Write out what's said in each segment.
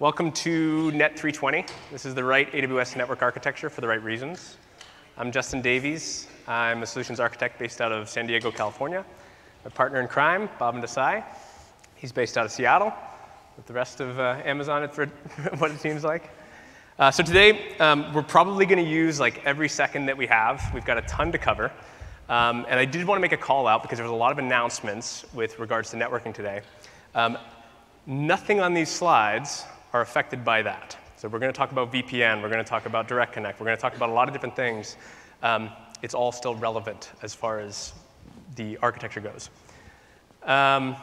Welcome to Net 320. This is the right AWS network architecture for the right reasons. I'm Justin Davies. I'm a solutions architect based out of San Diego, California. My partner in crime, Bob Desai. He's based out of Seattle with the rest of uh, Amazon, for what it seems like. Uh, so today, um, we're probably going to use like every second that we have. We've got a ton to cover. Um, and I did want to make a call out because there was a lot of announcements with regards to networking today. Um, nothing on these slides are affected by that. So we're going to talk about VPN, we're going to talk about Direct Connect, we're going to talk about a lot of different things. Um, it's all still relevant as far as the architecture goes. Um,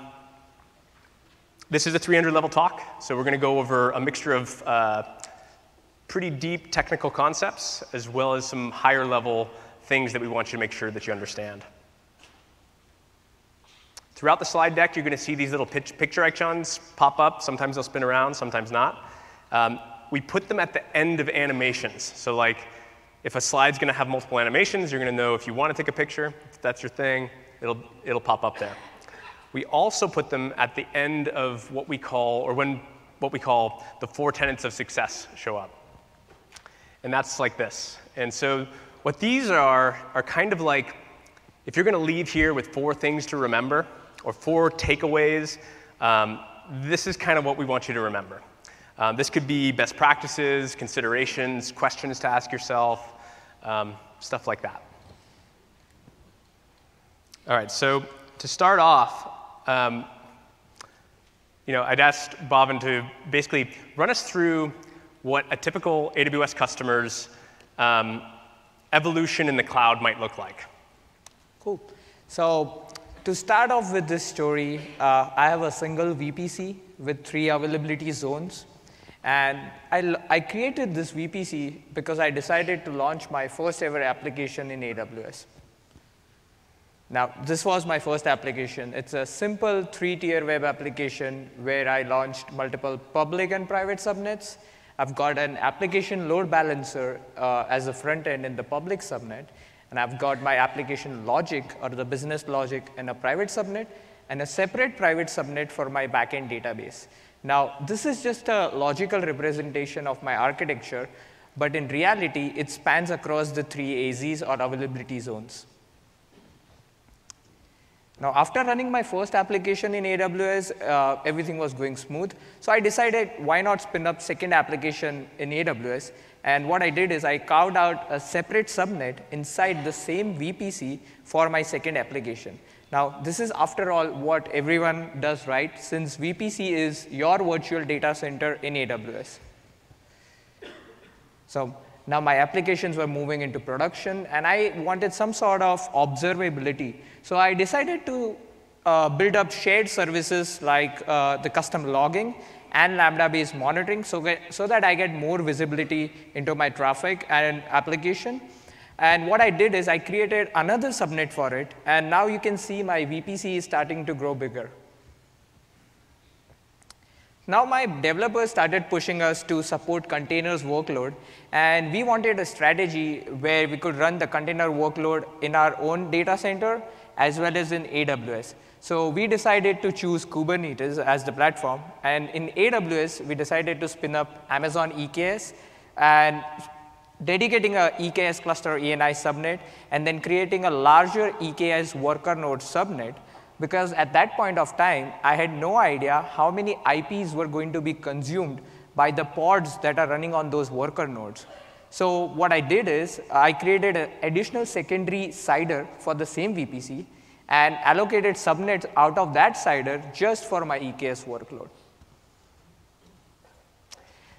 this is a 300 level talk, so we're going to go over a mixture of uh, pretty deep technical concepts as well as some higher level things that we want you to make sure that you understand. Throughout the slide deck, you're going to see these little picture icons pop up. Sometimes they'll spin around, sometimes not. Um, we put them at the end of animations. So like, if a slide's going to have multiple animations, you're going to know if you want to take a picture, if that's your thing, it'll, it'll pop up there. We also put them at the end of what we call, or when what we call the four tenets of success show up. And that's like this. And so what these are, are kind of like if you're going to leave here with four things to remember or four takeaways, um, this is kind of what we want you to remember. Um, this could be best practices, considerations, questions to ask yourself, um, stuff like that. All right, so to start off, um, you know, I'd asked Bhavin to basically run us through what a typical AWS customer's um, evolution in the cloud might look like. Cool. So to start off with this story, uh, I have a single VPC with three availability zones. And I, I created this VPC because I decided to launch my first ever application in AWS. Now, this was my first application. It's a simple three-tier web application where I launched multiple public and private subnets I've got an application load balancer uh, as a front end in the public subnet, and I've got my application logic or the business logic in a private subnet, and a separate private subnet for my backend database. Now, this is just a logical representation of my architecture, but in reality, it spans across the three AZs or availability zones. Now, after running my first application in AWS, uh, everything was going smooth. So I decided, why not spin up second application in AWS? And what I did is I carved out a separate subnet inside the same VPC for my second application. Now, this is, after all, what everyone does, right? Since VPC is your virtual data center in AWS. So now my applications were moving into production, and I wanted some sort of observability. So I decided to uh, build up shared services like uh, the custom logging and Lambda-based monitoring so, get, so that I get more visibility into my traffic and application. And what I did is I created another subnet for it, and now you can see my VPC is starting to grow bigger. Now my developers started pushing us to support containers workload, and we wanted a strategy where we could run the container workload in our own data center as well as in AWS. So we decided to choose Kubernetes as the platform, and in AWS, we decided to spin up Amazon EKS and dedicating a EKS cluster ENI subnet, and then creating a larger EKS worker node subnet because at that point of time, I had no idea how many IPs were going to be consumed by the pods that are running on those worker nodes. So what I did is I created an additional secondary CIDR for the same VPC and allocated subnets out of that CIDR just for my EKS workload.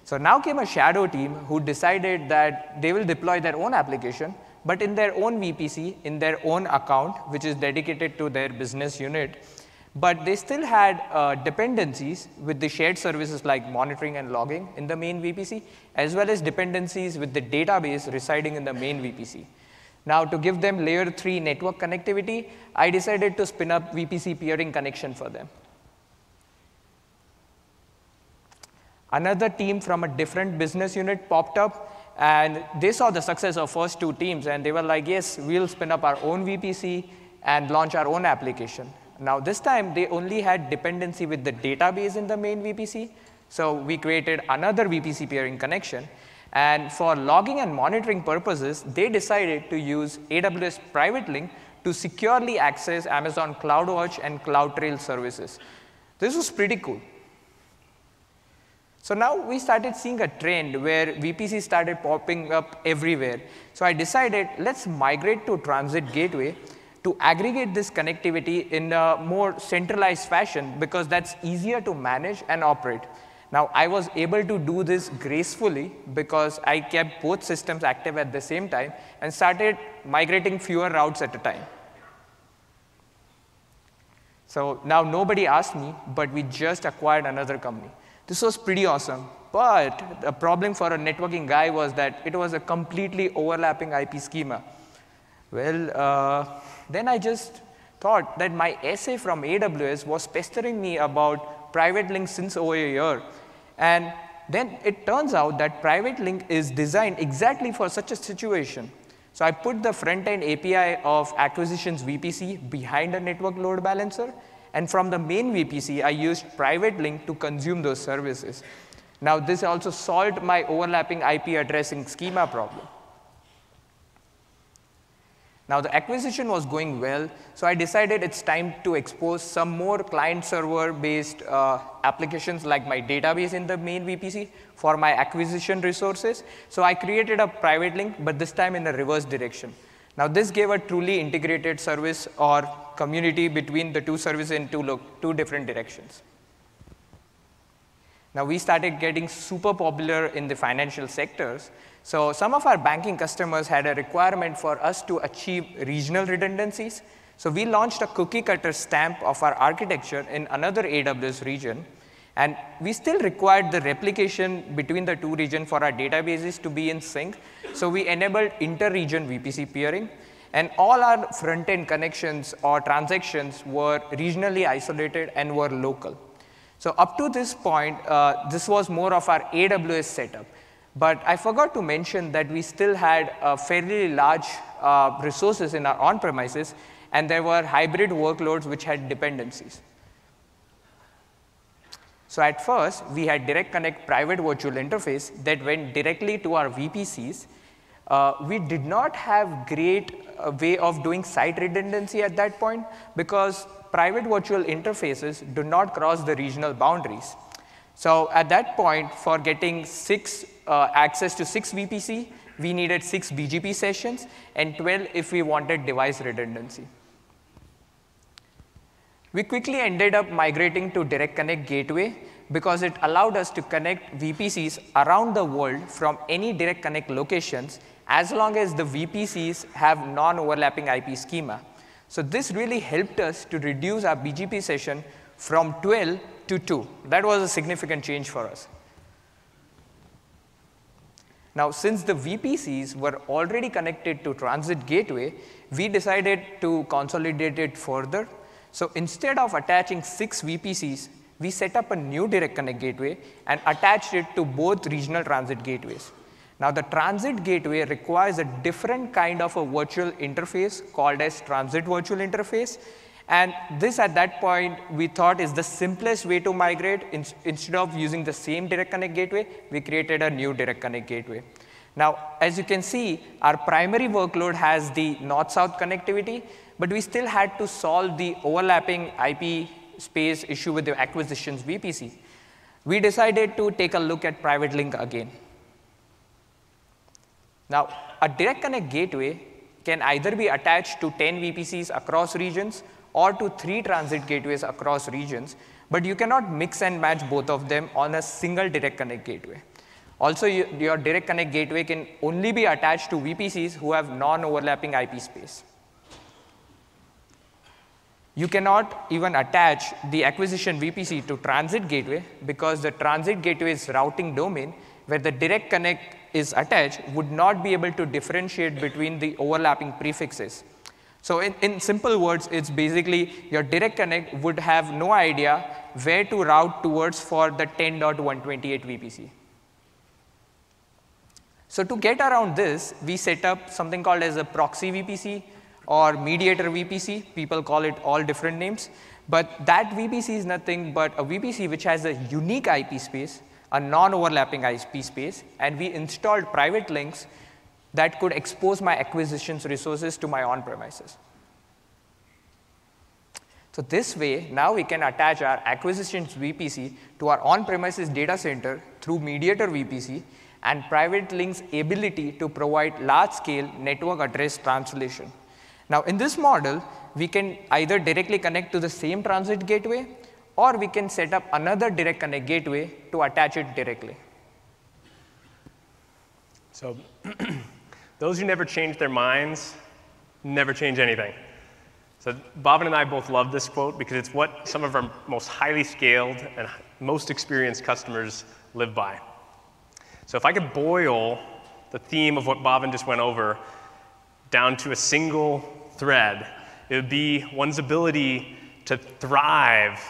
So now came a shadow team who decided that they will deploy their own application but in their own VPC, in their own account, which is dedicated to their business unit. But they still had uh, dependencies with the shared services like monitoring and logging in the main VPC, as well as dependencies with the database residing in the main VPC. Now, to give them layer 3 network connectivity, I decided to spin up VPC peering connection for them. Another team from a different business unit popped up and they saw the success of first two teams, and they were like, yes, we'll spin up our own VPC and launch our own application. Now, this time, they only had dependency with the database in the main VPC, So we created another VPC peering connection. And for logging and monitoring purposes, they decided to use AWS Private Link to securely access Amazon CloudWatch and CloudTrail services. This was pretty cool. So now we started seeing a trend where VPC started popping up everywhere. So I decided let's migrate to Transit Gateway to aggregate this connectivity in a more centralized fashion because that's easier to manage and operate. Now I was able to do this gracefully because I kept both systems active at the same time and started migrating fewer routes at a time. So now nobody asked me, but we just acquired another company. This was pretty awesome. But the problem for a networking guy was that it was a completely overlapping IP schema. Well, uh, then I just thought that my SA from AWS was pestering me about private link since over a year. And then it turns out that private link is designed exactly for such a situation. So I put the front-end API of acquisitions VPC behind a network load balancer, and from the main VPC, I used private link to consume those services. Now, this also solved my overlapping IP addressing schema problem. Now, the acquisition was going well, so I decided it's time to expose some more client-server based uh, applications like my database in the main VPC for my acquisition resources. So I created a private link, but this time in the reverse direction. Now, this gave a truly integrated service or community between the two services in two, two different directions. Now, we started getting super popular in the financial sectors. So some of our banking customers had a requirement for us to achieve regional redundancies. So we launched a cookie cutter stamp of our architecture in another AWS region. And we still required the replication between the two regions for our databases to be in sync. So we enabled inter-region VPC peering. And all our front-end connections or transactions were regionally isolated and were local. So up to this point, uh, this was more of our AWS setup. But I forgot to mention that we still had uh, fairly large uh, resources in our on-premises, and there were hybrid workloads which had dependencies. So at first, we had Direct Connect private virtual interface that went directly to our VPCs. Uh, we did not have great uh, way of doing site redundancy at that point because private virtual interfaces do not cross the regional boundaries. So at that point, for getting six uh, access to six VPC, we needed six BGP sessions and 12 if we wanted device redundancy. We quickly ended up migrating to Direct Connect Gateway because it allowed us to connect VPCs around the world from any Direct Connect locations as long as the VPCs have non-overlapping IP schema. So this really helped us to reduce our BGP session from 12 to 2. That was a significant change for us. Now, since the VPCs were already connected to Transit Gateway, we decided to consolidate it further. So instead of attaching six VPCs, we set up a new Direct Connect Gateway and attached it to both regional transit gateways. Now, the transit gateway requires a different kind of a virtual interface called as transit virtual interface. And this at that point we thought is the simplest way to migrate. In, instead of using the same Direct Connect gateway, we created a new Direct Connect gateway. Now, as you can see, our primary workload has the north-south connectivity, but we still had to solve the overlapping IP space issue with the acquisitions VPC. We decided to take a look at private link again. Now, a direct connect gateway can either be attached to 10 VPCs across regions or to three transit gateways across regions, but you cannot mix and match both of them on a single direct connect gateway. Also, you, your direct connect gateway can only be attached to VPCs who have non-overlapping IP space. You cannot even attach the acquisition VPC to transit gateway because the transit gateway's routing domain where the direct connect is attached would not be able to differentiate between the overlapping prefixes. So in, in simple words, it's basically your direct connect would have no idea where to route towards for the 10.128 VPC. So to get around this, we set up something called as a proxy VPC or mediator VPC. People call it all different names. But that VPC is nothing but a VPC which has a unique IP space, a non-overlapping IP space, and we installed private links that could expose my acquisitions resources to my on-premises. So this way, now we can attach our acquisitions VPC to our on-premises data center through mediator VPC and private link's ability to provide large-scale network address translation. Now, in this model, we can either directly connect to the same transit gateway, or we can set up another direct connect gateway to attach it directly. So those who never change their minds never change anything. So Bhavin and I both love this quote because it's what some of our most highly scaled and most experienced customers live by. So if I could boil the theme of what Bhavin just went over down to a single thread, it would be one's ability to thrive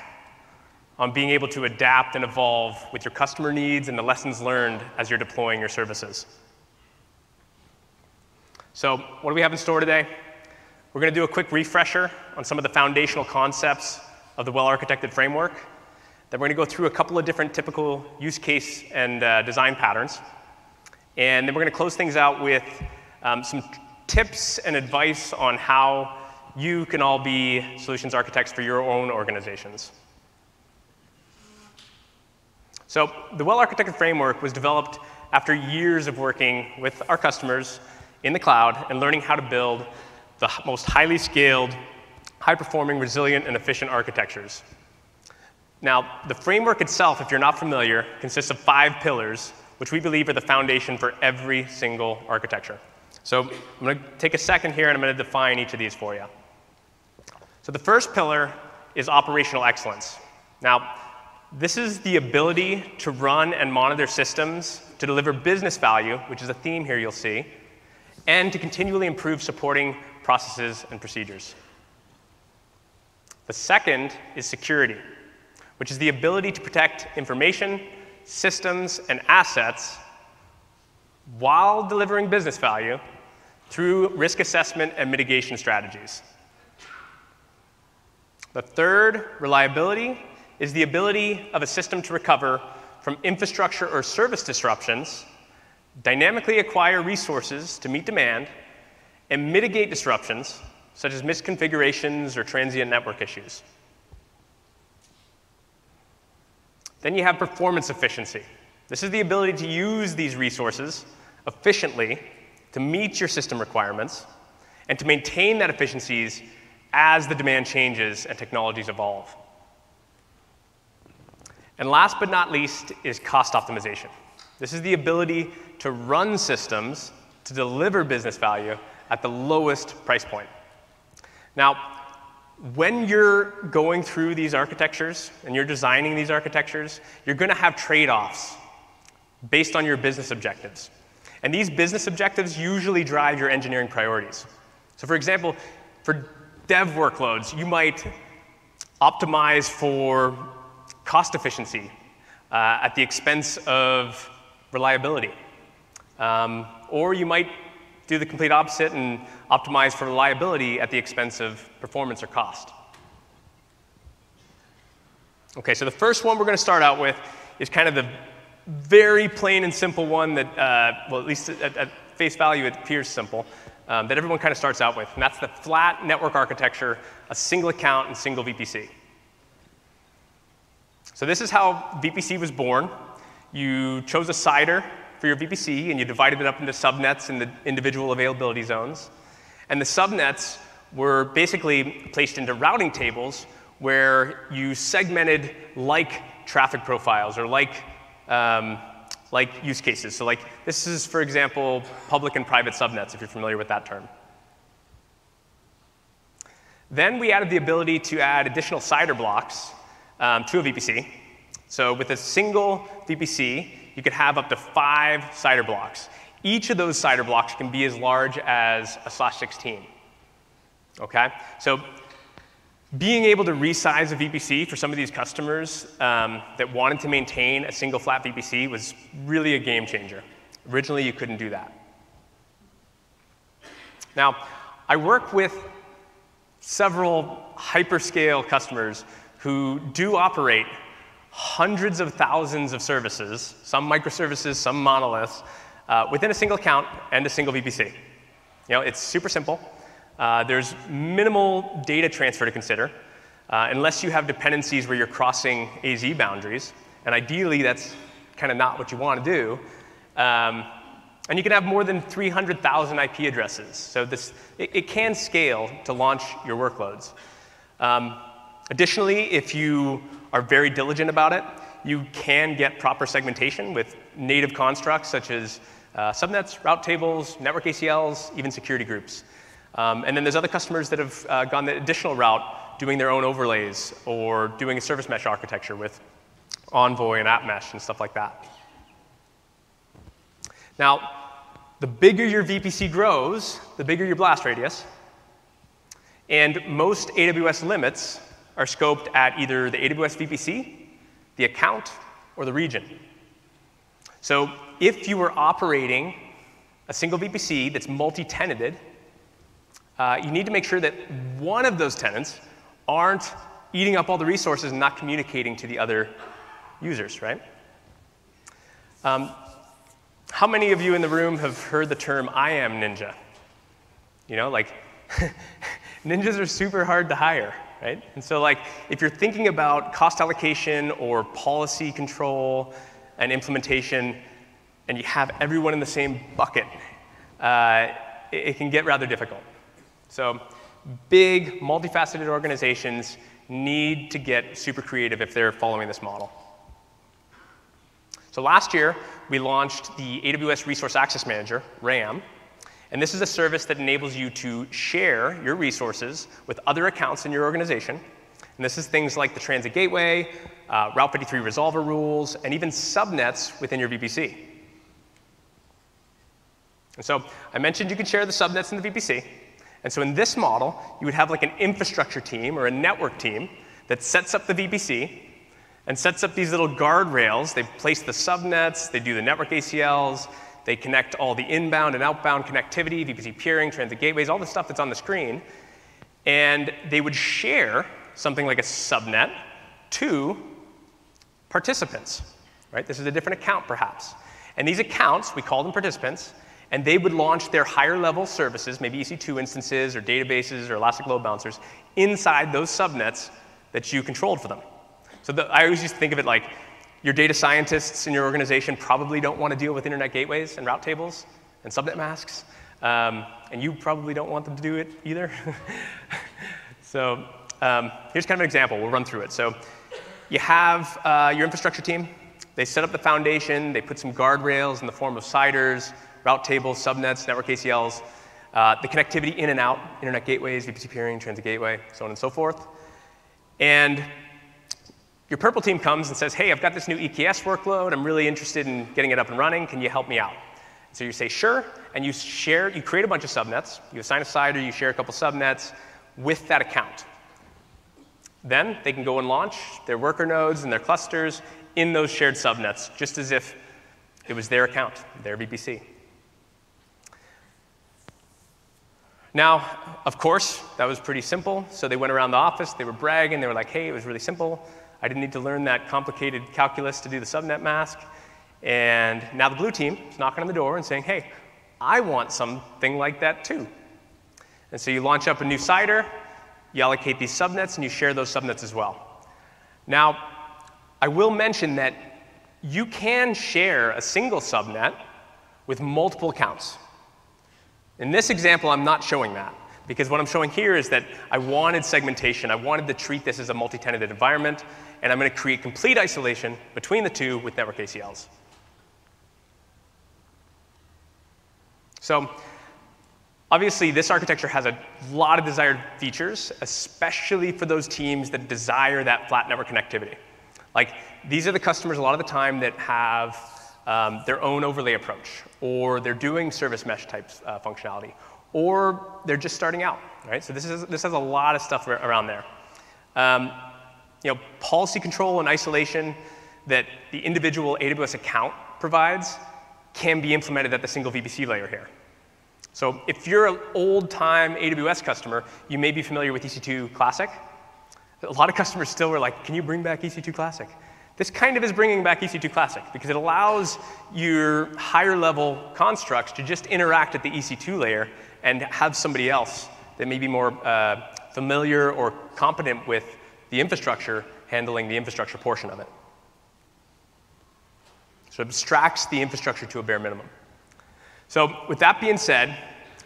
on being able to adapt and evolve with your customer needs and the lessons learned as you're deploying your services. So what do we have in store today? We're going to do a quick refresher on some of the foundational concepts of the well-architected framework. Then we're going to go through a couple of different typical use case and uh, design patterns. And then we're going to close things out with um, some tips and advice on how you can all be solutions architects for your own organizations. So the well-architected framework was developed after years of working with our customers in the cloud and learning how to build the most highly scaled, high-performing, resilient, and efficient architectures. Now, the framework itself, if you're not familiar, consists of five pillars, which we believe are the foundation for every single architecture. So I'm going to take a second here, and I'm going to define each of these for you. So the first pillar is operational excellence. Now, this is the ability to run and monitor systems to deliver business value, which is a theme here you'll see, and to continually improve supporting processes, and procedures. The second is security, which is the ability to protect information, systems, and assets while delivering business value through risk assessment and mitigation strategies. The third, reliability, is the ability of a system to recover from infrastructure or service disruptions, dynamically acquire resources to meet demand, and mitigate disruptions, such as misconfigurations or transient network issues. Then you have performance efficiency. This is the ability to use these resources efficiently to meet your system requirements and to maintain that efficiencies as the demand changes and technologies evolve. And last but not least is cost optimization. This is the ability to run systems to deliver business value at the lowest price point. Now, when you're going through these architectures and you're designing these architectures, you're going to have trade offs based on your business objectives. And these business objectives usually drive your engineering priorities. So, for example, for dev workloads, you might optimize for cost efficiency uh, at the expense of reliability. Um, or you might do the complete opposite and optimize for reliability at the expense of performance or cost. Okay, so the first one we're going to start out with is kind of the very plain and simple one that, uh, well, at least at, at, face value, it appears simple, um, that everyone kind of starts out with, and that's the flat network architecture, a single account and single VPC. So this is how VPC was born. You chose a CIDR for your VPC, and you divided it up into subnets in the individual availability zones. And the subnets were basically placed into routing tables where you segmented like traffic profiles or like, um, like use cases. So like this is, for example, public and private subnets, if you're familiar with that term. Then we added the ability to add additional CIDR blocks um, to a VPC. So with a single VPC, you could have up to five CIDR blocks. Each of those CIDR blocks can be as large as a slash 16. Okay? So being able to resize a VPC for some of these customers um, that wanted to maintain a single flat VPC was really a game changer. Originally, you couldn't do that. Now, I work with several hyperscale customers who do operate hundreds of thousands of services, some microservices, some monoliths, uh, within a single account and a single VPC. You know, it's super simple. Uh, there's minimal data transfer to consider, uh, unless you have dependencies where you're crossing AZ boundaries. And ideally, that's kind of not what you want to do. Um, and you can have more than 300,000 IP addresses. So this, it, it, can scale to launch your workloads. Um, additionally, if you are very diligent about it, you can get proper segmentation with native constructs such as uh, subnets, route tables, network ACLs, even security groups. Um, and then there's other customers that have uh, gone the additional route, doing their own overlays or doing a service mesh architecture with Envoy and App Mesh and stuff like that. Now, the bigger your VPC grows, the bigger your blast radius. And most AWS limits are scoped at either the AWS VPC, the account, or the region. So if you were operating a single VPC that's multi-tenanted, uh, you need to make sure that one of those tenants aren't eating up all the resources and not communicating to the other users, right? Um, how many of you in the room have heard the term IAM ninja? You know, like, ninjas are super hard to hire, right? And so, like, if you're thinking about cost allocation or policy control and implementation, and you have everyone in the same bucket, uh, it, it can get rather difficult. So, big, multifaceted organizations need to get super creative if they're following this model. So last year, we launched the AWS Resource Access Manager, RAM, and this is a service that enables you to share your resources with other accounts in your organization. And this is things like the transit gateway, uh, Route 53 resolver rules, and even subnets within your VPC. And so I mentioned you could share the subnets in the VPC. And so in this model, you would have like an infrastructure team or a network team that sets up the VPC and sets up these little guardrails. They place the subnets, they do the network ACLs, they connect all the inbound and outbound connectivity, VPC peering, transit gateways, all the stuff that's on the screen. And they would share something like a subnet to participants, right? This is a different account, perhaps. And these accounts, we call them participants, and they would launch their higher level services, maybe EC2 instances or databases or Elastic Load Balancers, inside those subnets that you controlled for them. So the, I always used to think of it like your data scientists in your organization probably don't want to deal with internet gateways and route tables and subnet masks, um, and you probably don't want them to do it either. so um, here's kind of an example. We'll run through it. So you have uh, your infrastructure team. They set up the foundation. They put some guardrails in the form of CIDRs, route tables, subnets, network ACLs, uh, the connectivity in and out, internet gateways, VPC peering, transit gateway, so on and so forth. And your purple team comes and says, hey, I've got this new EKS workload. I'm really interested in getting it up and running. Can you help me out? So you say, sure, and you share, you create a bunch of subnets. You assign a CIDR, you share a couple subnets with that account. Then they can go and launch their worker nodes and their clusters in those shared subnets, just as if it was their account, their VPC. Now, of course, that was pretty simple. So they went around the office, they were bragging, they were like, hey, it was really simple. I didn't need to learn that complicated calculus to do the subnet mask. And now the blue team is knocking on the door and saying, hey, I want something like that too. And so you launch up a new CIDR, you allocate these subnets, and you share those subnets as well. Now, I will mention that you can share a single subnet with multiple accounts. In this example, I'm not showing that. Because what I'm showing here is that I wanted segmentation. I wanted to treat this as a multi-tenanted environment, and I'm going to create complete isolation between the two with network ACLs. So obviously, this architecture has a lot of desired features, especially for those teams that desire that flat network connectivity. Like, these are the customers a lot of the time that have um, their own overlay approach, or they're doing service mesh type uh, functionality, or they're just starting out, right? So this, is, this has a lot of stuff around there. Um, you know, policy control and isolation that the individual AWS account provides can be implemented at the single VPC layer here. So if you're an old-time AWS customer, you may be familiar with EC2 Classic. A lot of customers still were like, can you bring back EC2 Classic? This kind of is bringing back EC2 Classic because it allows your higher level constructs to just interact at the EC2 layer and have somebody else that may be more uh, familiar or competent with the infrastructure handling the infrastructure portion of it. So it abstracts the infrastructure to a bare minimum. So with that being said,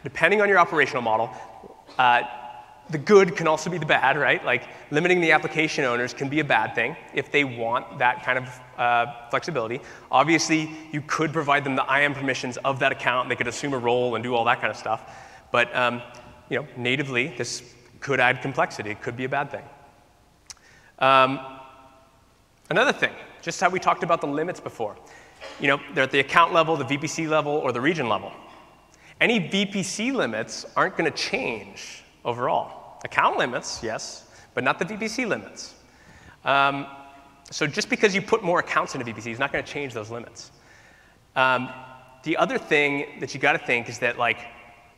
depending on your operational model, uh, the good can also be the bad, right? Like limiting the application owners can be a bad thing if they want that kind of uh, flexibility. Obviously, you could provide them the IAM permissions of that account. They could assume a role and do all that kind of stuff. But um, you know, natively, this could add complexity. It could be a bad thing. Um, another thing, just how we talked about the limits before. You know, they're at the account level, the VPC level, or the region level. Any VPC limits aren't going to change overall. Account limits, yes, but not the VPC limits. Um, so just because you put more accounts into VPC is not going to change those limits. Um, the other thing that you got to think is that like,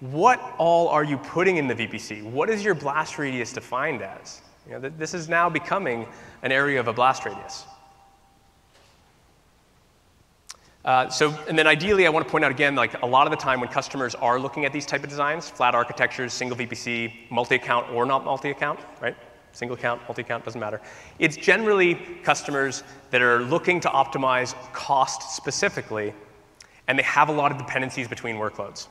what all are you putting in the VPC? What is your blast radius defined as? You know, this is now becoming an area of a blast radius. Uh, so, and then ideally, I want to point out again, like a lot of the time when customers are looking at these type of designs, flat architectures, single VPC, multi-account or not multi-account, right? Single account, multi-account, doesn't matter. It's generally customers that are looking to optimize cost specifically, and they have a lot of dependencies between workloads.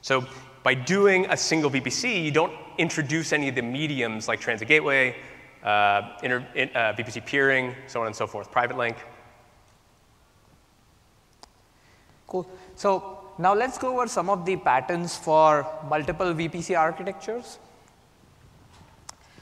So by doing a single VPC, you don't introduce any of the mediums like transit gateway, uh, inter, in, uh, VPC peering, so on and so forth, private link. Cool. So now let's go over some of the patterns for multiple VPC architectures.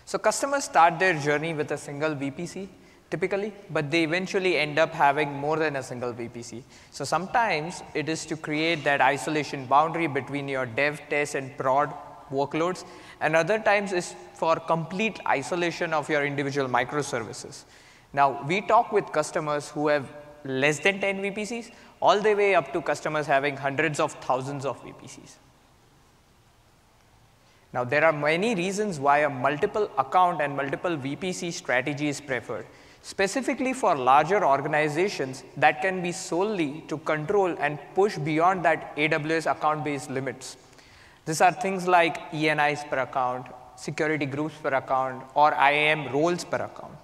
So customers start their journey with a single VPC typically, but they eventually end up having more than a single VPC. So sometimes it is to create that isolation boundary between your dev, test, and prod workloads, and other times is for complete isolation of your individual microservices. Now, we talk with customers who have less than 10 VPCs, all the way up to customers having hundreds of thousands of VPCs. Now, there are many reasons why a multiple account and multiple VPC strategy is preferred. Specifically for larger organizations that can be solely to control and push beyond that AWS account-based limits. These are things like ENIs per account, security groups per account, or IAM roles per account.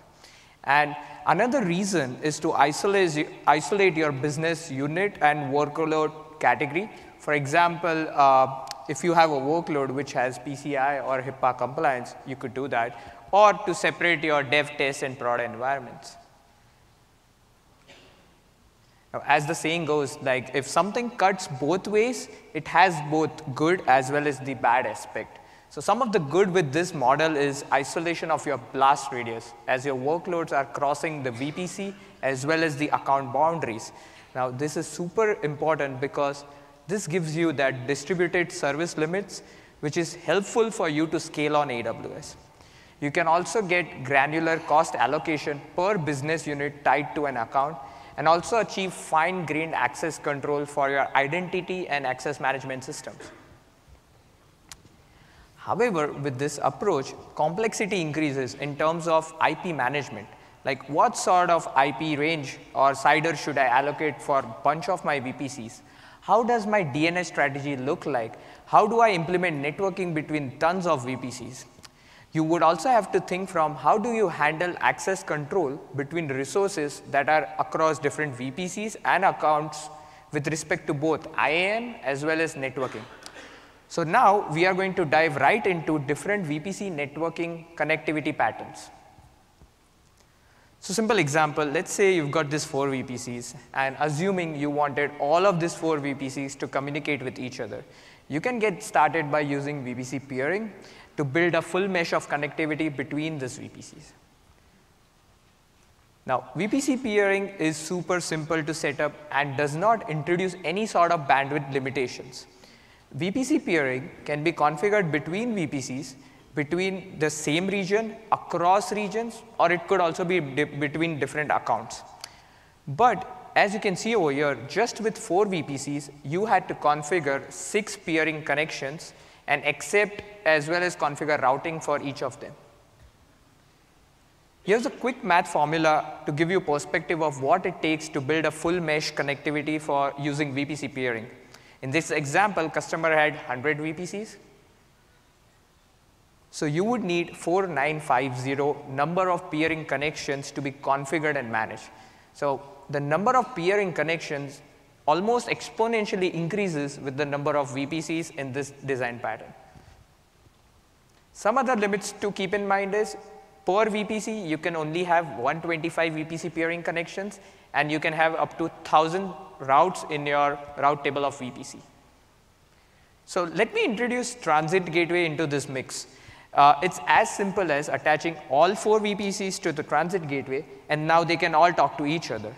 And another reason is to isolate, isolate your business unit and workload category. For example, uh, if you have a workload which has PCI or HIPAA compliance, you could do that or to separate your dev, test, and prod environments. Now, as the saying goes, like if something cuts both ways, it has both good as well as the bad aspect. So some of the good with this model is isolation of your blast radius as your workloads are crossing the VPC as well as the account boundaries. Now this is super important because this gives you that distributed service limits which is helpful for you to scale on AWS. You can also get granular cost allocation per business unit tied to an account and also achieve fine-grained access control for your identity and access management systems. However, with this approach, complexity increases in terms of IP management. Like what sort of IP range or CIDR should I allocate for a bunch of my VPCs? How does my DNS strategy look like? How do I implement networking between tons of VPCs? You would also have to think from how do you handle access control between resources that are across different VPCs and accounts with respect to both IAM as well as networking. So now we are going to dive right into different VPC networking connectivity patterns. So simple example, let's say you've got these four VPCs and assuming you wanted all of these four VPCs to communicate with each other. You can get started by using VPC peering to build a full mesh of connectivity between these VPCs. Now, VPC peering is super simple to set up and does not introduce any sort of bandwidth limitations. VPC peering can be configured between VPCs, between the same region, across regions, or it could also be di between different accounts. But as you can see over here, just with four VPCs, you had to configure six peering connections and accept as well as configure routing for each of them. Here's a quick math formula to give you perspective of what it takes to build a full mesh connectivity for using VPC peering. In this example, customer had 100 VPCs. So you would need 4950 number of peering connections to be configured and managed. So the number of peering connections almost exponentially increases with the number of VPCs in this design pattern. Some other limits to keep in mind is per VPC, you can only have 125 VPC peering connections, and you can have up to 1,000 routes in your route table of VPC. So let me introduce transit gateway into this mix. Uh, it's as simple as attaching all four VPCs to the transit gateway, and now they can all talk to each other.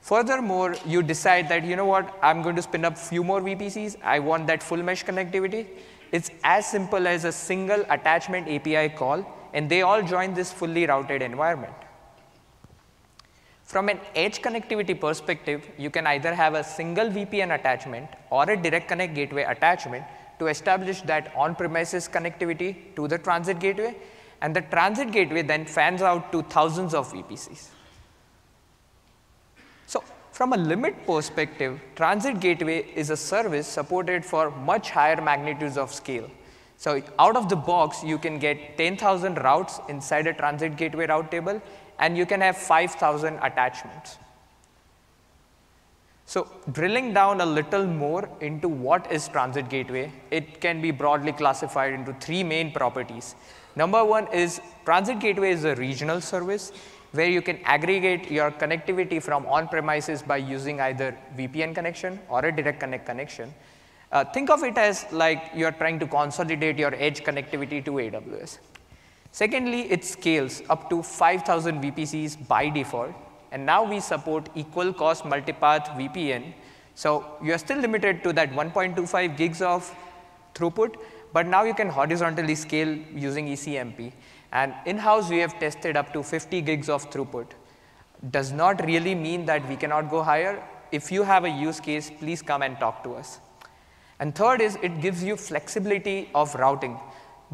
Furthermore, you decide that, you know what, I'm going to spin up few more VPCs. I want that full mesh connectivity. It's as simple as a single attachment API call, and they all join this fully routed environment. From an edge connectivity perspective, you can either have a single VPN attachment or a direct connect gateway attachment to establish that on-premises connectivity to the transit gateway, and the transit gateway then fans out to thousands of VPCs. So from a limit perspective, transit gateway is a service supported for much higher magnitudes of scale. So out of the box, you can get 10,000 routes inside a transit gateway route table, and you can have 5,000 attachments. So drilling down a little more into what is transit gateway, it can be broadly classified into three main properties. Number one is transit gateway is a regional service where you can aggregate your connectivity from on-premises by using either VPN connection or a direct connect connection. Uh, think of it as like you're trying to consolidate your edge connectivity to AWS. Secondly, it scales up to 5,000 VPCs by default and now we support equal cost multipath VPN. So you are still limited to that 1.25 gigs of throughput, but now you can horizontally scale using ECMP. And in-house, we have tested up to 50 gigs of throughput. Does not really mean that we cannot go higher. If you have a use case, please come and talk to us. And third is it gives you flexibility of routing.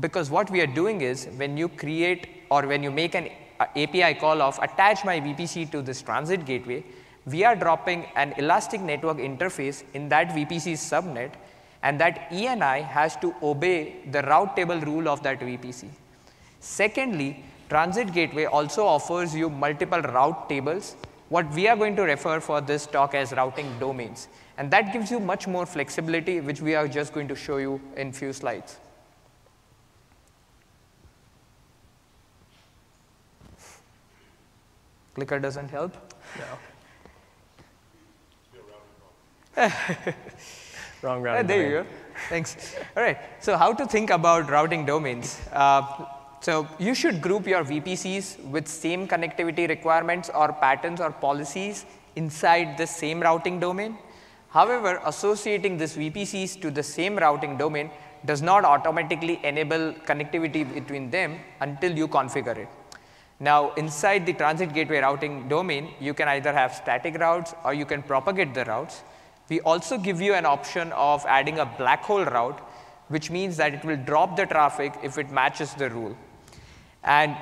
Because what we are doing is when you create or when you make an uh, API call of attach my VPC to this transit gateway, we are dropping an elastic network interface in that VPC subnet, and that ENI has to obey the route table rule of that VPC. Secondly, transit gateway also offers you multiple route tables, what we are going to refer for this talk as routing domains. And that gives you much more flexibility, which we are just going to show you in few slides. Clicker doesn't help? No. Wrong. Uh, there you go. Thanks. All right. So how to think about routing domains? Uh, so you should group your VPCs with same connectivity requirements or patterns or policies inside the same routing domain. However, associating these VPCs to the same routing domain does not automatically enable connectivity between them until you configure it. Now, inside the transit gateway routing domain, you can either have static routes or you can propagate the routes. We also give you an option of adding a black hole route, which means that it will drop the traffic if it matches the rule. And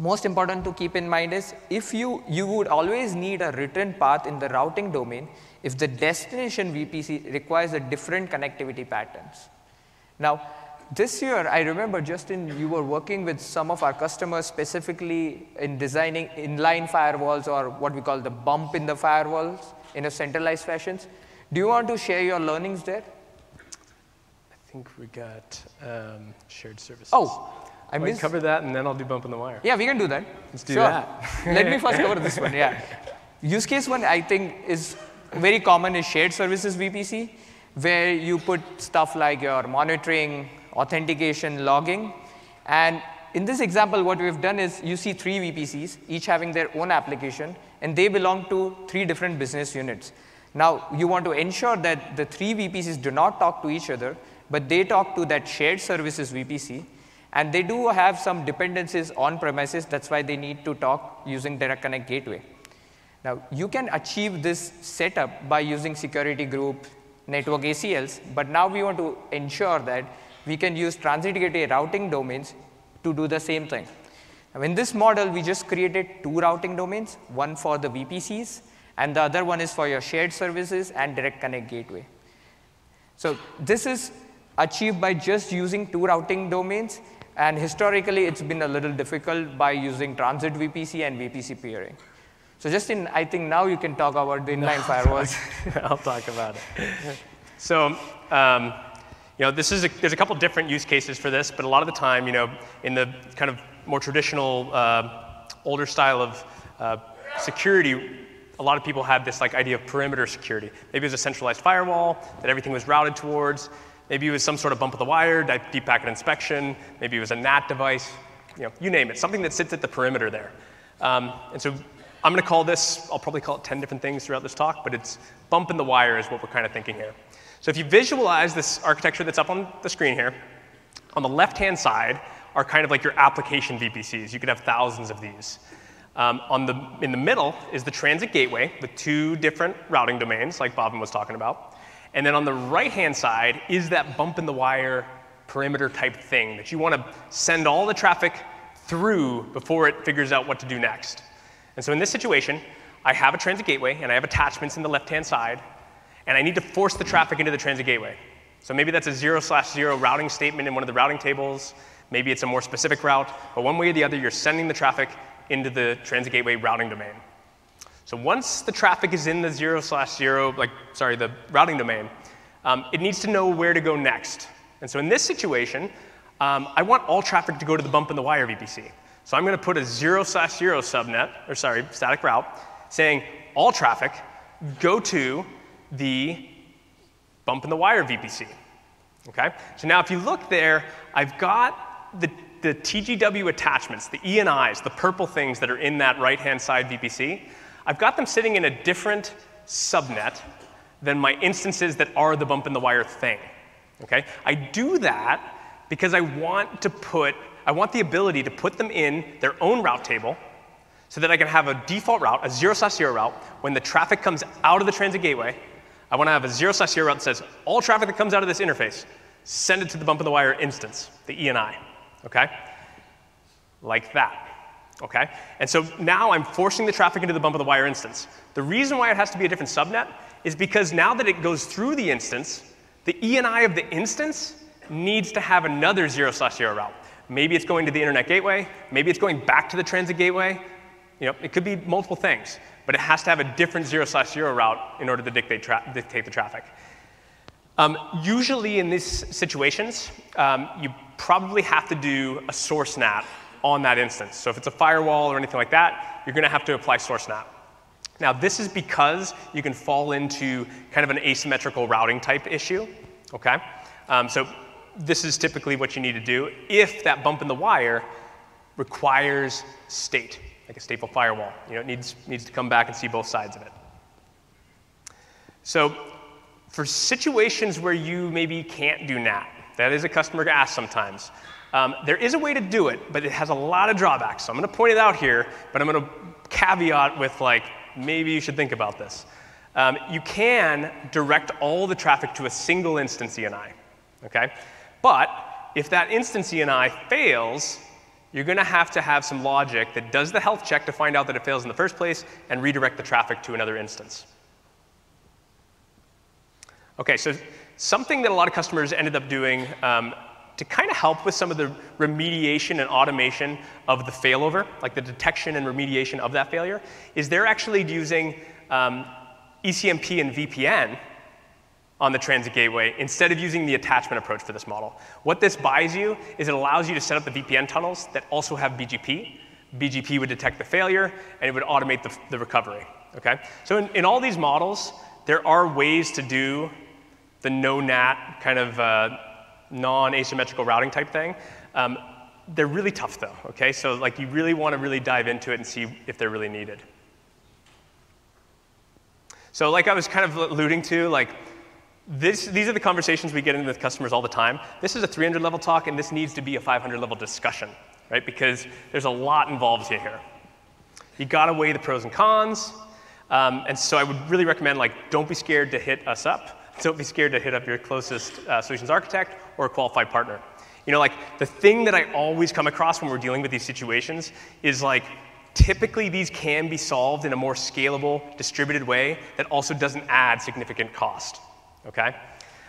most important to keep in mind is if you, you would always need a return path in the routing domain if the destination VPC requires a different connectivity patterns. Now, this year, I remember, Justin, you were working with some of our customers specifically in designing inline firewalls or what we call the bump in the firewalls in a centralized fashion. Do you want to share your learnings there? I think we got um, shared services. Oh, I missed. cover that and then I'll do bump in the wire. Yeah, we can do that. Let's do Sure. that. Let me first cover this one. Yeah. Use case one, I think, is very common is shared services VPC, where you put stuff like your monitoring, authentication, logging. And in this example, what we've done is you see three VPCs, each having their own application, and they belong to three different business units. Now, you want to ensure that the three VPCs do not talk to each other, but they talk to that shared services VPC, and they do have some dependencies on premises. That's why they need to talk using Direct Connect Gateway. Now, you can achieve this setup by using security group network ACLs, but now we want to ensure that we can use transit gateway routing domains to do the same thing. Now, in this model, we just created two routing domains, one for the VPCs, and the other one is for your shared services and direct connect gateway. So this is achieved by just using two routing domains, and historically, it's been a little difficult by using transit VPC and VPC peering. So just in, I think now you can talk about the inline firewalls. I'll talk about it. So, um, you know, this is a, there's a couple different use cases for this, but a lot of the time, you know, in the kind of more traditional, uh, older style of uh, security, a lot of people had this like idea of perimeter security. Maybe it was a centralized firewall that everything was routed towards. Maybe it was some sort of bump of the wire, deep packet inspection. Maybe it was a NAT device. You know, you name it, something that sits at the perimeter there. Um, and so I'm going to call this, I'll probably call it 10 different things throughout this talk, but it's bump in the wire is what we're kind of thinking here. So if you visualize this architecture that's up on the screen here, on the left-hand side are kind of like your application VPCs. You could have thousands of these. Um, on the, in the middle is the transit gateway with two different routing domains, like Bobbin was talking about. And then on the right-hand side is that bump in the wire perimeter type thing that you want to send all the traffic through before it figures out what to do next. And so in this situation, I have a transit gateway and I have attachments in the left-hand side, and I need to force the traffic into the transit gateway. So maybe that's a zero slash zero routing statement in one of the routing tables. Maybe it's a more specific route, but one way or the other, you're sending the traffic into the transit gateway routing domain. So once the traffic is in the zero slash zero, like, sorry, the routing domain, um, it needs to know where to go next. And so in this situation, um, I want all traffic to go to the bump in the wire VPC. So I'm going to put a zero slash zero subnet, or sorry, static route, saying all traffic go to the bump in the wire VPC. Okay? So now if you look there, I've got the, the TGW attachments, the ENIs, the purple things that are in that right-hand side VPC. I've got them sitting in a different subnet than my instances that are the bump in the wire thing. Okay? I do that because I want to put, I want the ability to put them in their own route table so that I can have a default route, a zero slash zero route, when the traffic comes out of the transit gateway. I want to have a zero slash zero route that says all traffic that comes out of this interface, send it to the bump in the wire instance, the ENI. Okay? Like that okay? And so now I'm forcing the traffic into the bump of the wire instance. The reason why it has to be a different subnet is because now that it goes through the instance, the ENI of the instance needs to have another 0 slash 0 route. Maybe it's going to the internet gateway, maybe it's going back to the transit gateway. You know, it could be multiple things, but it has to have a different 0 slash 0 route in order to dictate, dictate the traffic. Um, usually in these situations, um, you probably have to do a source NAT on that instance. So if it's a firewall or anything like that, you're going to have to apply source NAT. Now, this is because you can fall into kind of an asymmetrical routing type issue, okay? Um, so this is typically what you need to do if that bump in the wire requires state, like a stateful firewall. You know, it needs, needs to come back and see both sides of it. So for situations where you maybe can't do NAT, that is a customer ask sometimes. Um, there is a way to do it, but it has a lot of drawbacks. So I'm going to point it out here, but I'm going to caveat with like, maybe you should think about this. Um, you can direct all the traffic to a single instance ENI, okay? But if that instance ENI fails, you're going to have to have some logic that does the health check to find out that it fails in the first place and redirect the traffic to another instance. Okay, so something that a lot of customers ended up doing um, to kind of help with some of the remediation and automation of the failover, like the detection and remediation of that failure, is they're actually using um, ECMP and VPN on the transit gateway instead of using the attachment approach for this model. What this buys you is it allows you to set up the VPN tunnels that also have BGP. BGP would detect the failure and it would automate the, the recovery. Okay? So in, in all these models, there are ways to do the no NAT kind of uh, non-asymmetrical routing type thing. Um, they're really tough though, okay? So like you really want to really dive into it and see if they're really needed. So like I was kind of alluding to, like this, these are the conversations we get into with customers all the time. This is a 300 level talk and this needs to be a 500 level discussion, right? Because there's a lot involved here. You gotta weigh the pros and cons. Um, and so I would really recommend like, don't be scared to hit us up. Don't be scared to hit up your closest uh, solutions architect or a qualified partner. You know, like the thing that I always come across when we're dealing with these situations is like, typically these can be solved in a more scalable, distributed way that also doesn't add significant cost, okay?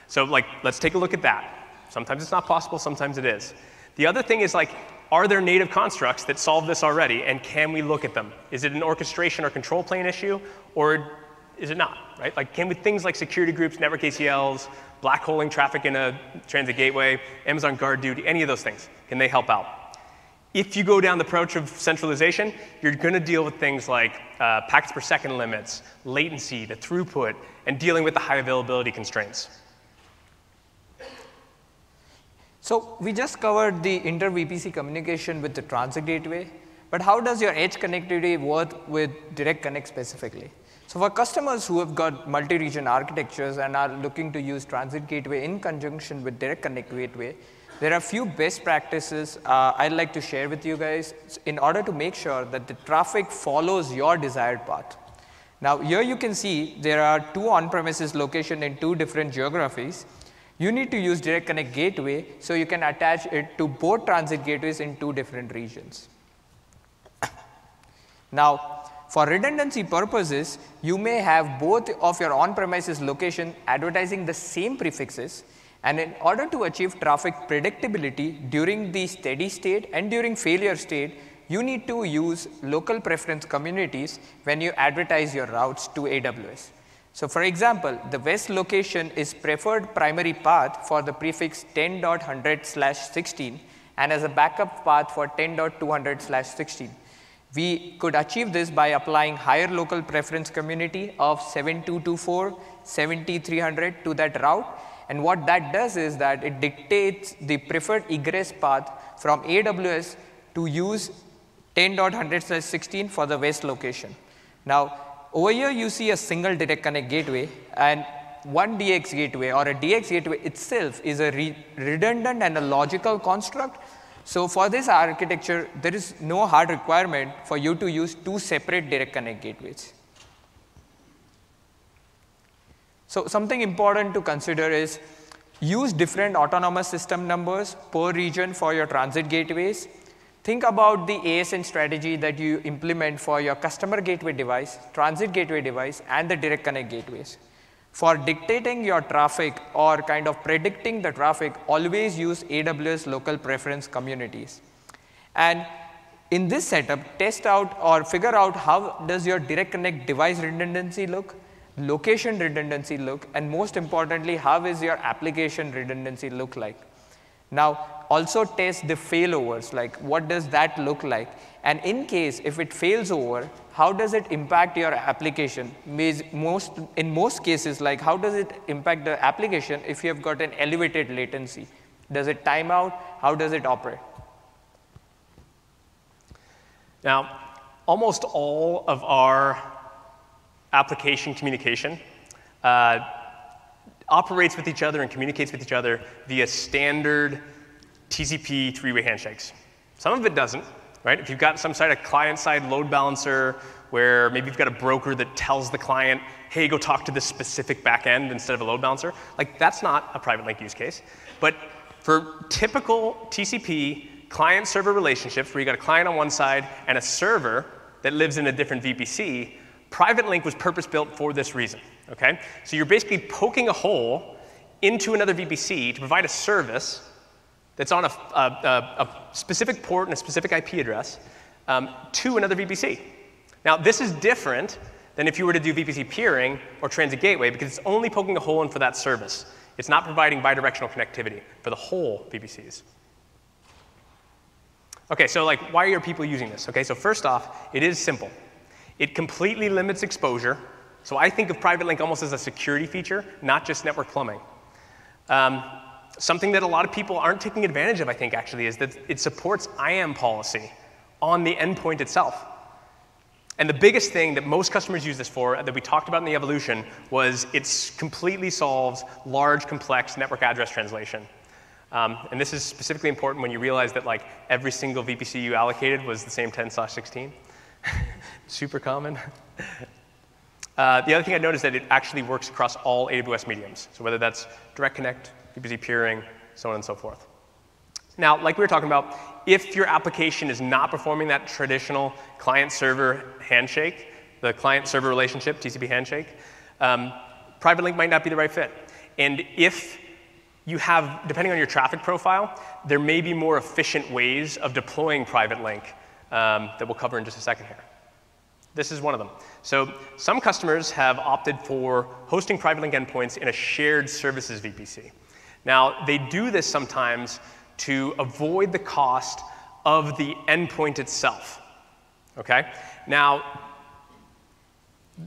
So like, let's take a look at that. Sometimes it's not possible, sometimes it is. The other thing is like, are there native constructs that solve this already, and can we look at them? Is it an orchestration or control plane issue, or is it not, right? Like, can we things like security groups, network ACLs, black holing traffic in a transit gateway, Amazon GuardDuty, any of those things, can they help out? If you go down the approach of centralization, you're going to deal with things like uh, packets per second limits, latency, the throughput, and dealing with the high availability constraints. So we just covered the inter-VPC communication with the transit gateway, but how does your edge connectivity work with Direct Connect specifically? So for customers who have got multi-region architectures and are looking to use transit gateway in conjunction with Direct Connect gateway, there are a few best practices uh, I'd like to share with you guys in order to make sure that the traffic follows your desired path. Now here you can see there are two on-premises locations in two different geographies you need to use Direct Connect Gateway so you can attach it to both transit gateways in two different regions. now, for redundancy purposes, you may have both of your on-premises location advertising the same prefixes and in order to achieve traffic predictability during the steady state and during failure state, you need to use local preference communities when you advertise your routes to AWS. So for example, the west location is preferred primary path for the prefix 10.100 slash 16 and as a backup path for 10.200 slash 16. We could achieve this by applying higher local preference community of 7224, 7300 to that route. And what that does is that it dictates the preferred egress path from AWS to use 10.100/16 for the west location. Now, over here you see a single direct connect gateway and one DX gateway or a DX gateway itself is a re redundant and a logical construct. So for this architecture, there is no hard requirement for you to use two separate direct connect gateways. So something important to consider is use different autonomous system numbers per region for your transit gateways Think about the ASN strategy that you implement for your customer gateway device, transit gateway device, and the direct connect gateways. For dictating your traffic or kind of predicting the traffic, always use AWS local preference communities. And in this setup, test out or figure out how does your direct connect device redundancy look, location redundancy look, and most importantly, how is your application redundancy look like. Now, also test the failovers, like what does that look like? And in case if it fails over, how does it impact your application? Most, in most cases, like how does it impact the application if you have got an elevated latency? Does it time out? How does it operate? Now, almost all of our application communication uh, operates with each other and communicates with each other via standard TCP three-way handshakes. Some of it doesn't, right? If you've got some sort of client-side load balancer where maybe you've got a broker that tells the client, hey, go talk to this specific backend instead of a load balancer, like that's not a private link use case. But for typical TCP client-server relationships where you've got a client on one side and a server that lives in a different VPC, private link was purpose-built for this reason, okay? So you're basically poking a hole into another VPC to provide a service that's on a, a, a specific port and a specific IP address um, to another VPC. Now, this is different than if you were to do VPC peering or transit gateway because it's only poking a hole in for that service. It's not providing bidirectional connectivity for the whole VPCs. Okay, so like, why are people using this? Okay, so first off, it is simple. It completely limits exposure. So I think of private link almost as a security feature, not just network plumbing. Um, Something that a lot of people aren't taking advantage of, I think, actually, is that it supports IAM policy on the endpoint itself. And the biggest thing that most customers use this for, that we talked about in the evolution, was it completely solves large, complex network address translation. Um, and this is specifically important when you realize that like every single VPC you allocated was the same 10 slash 16. Super common. Uh, the other thing I noticed is that it actually works across all AWS mediums. So whether that's Direct Connect, VPC peering, so on and so forth. Now, like we were talking about, if your application is not performing that traditional client-server handshake, the client-server relationship, TCP handshake, um, private link might not be the right fit. And if you have, depending on your traffic profile, there may be more efficient ways of deploying private link um, that we'll cover in just a second here. This is one of them. So some customers have opted for hosting private link endpoints in a shared services VPC. Now, they do this sometimes to avoid the cost of the endpoint itself. Okay? Now,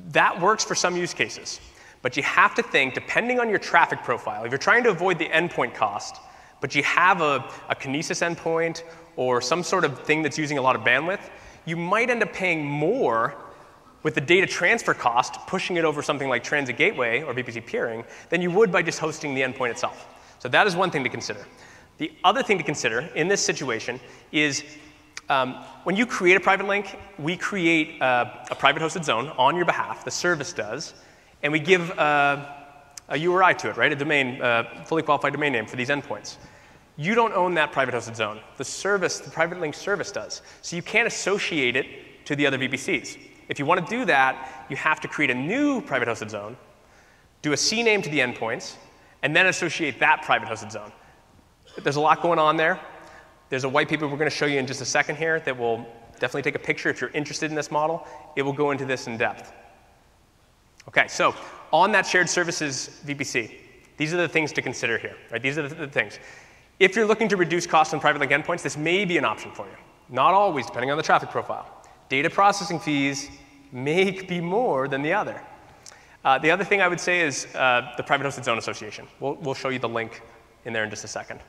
that works for some use cases. But you have to think, depending on your traffic profile, if you're trying to avoid the endpoint cost, but you have a, a Kinesis endpoint or some sort of thing that's using a lot of bandwidth, you might end up paying more with the data transfer cost, pushing it over something like Transit Gateway or VPC peering, than you would by just hosting the endpoint itself. So that is one thing to consider. The other thing to consider in this situation is um, when you create a private link, we create a private hosted zone on your behalf, the service does, and we give uh, a URI to it, right? A domain, uh, fully qualified domain name for these endpoints. You don't own that private hosted zone. The service, the private link service does. So you can't associate it to the other VPCs. If you want to do that, you have to create a new private hosted zone, do a CNAME to the endpoints, and then associate that private hosted zone. There's a lot going on there. There's a white paper we're going to show you in just a second here that will definitely take a picture if you're interested in this model. It will go into this in depth. Okay, so on that shared services VPC, these are the things to consider here, right? These are the, the things. If you're looking to reduce costs on private link endpoints, this may be an option for you. Not always, depending on the traffic profile. Data processing fees may be more than the other. Uh, the other thing I would say is uh, the Private Hosted Zone Association. We'll, we'll show you the link in there in just a second.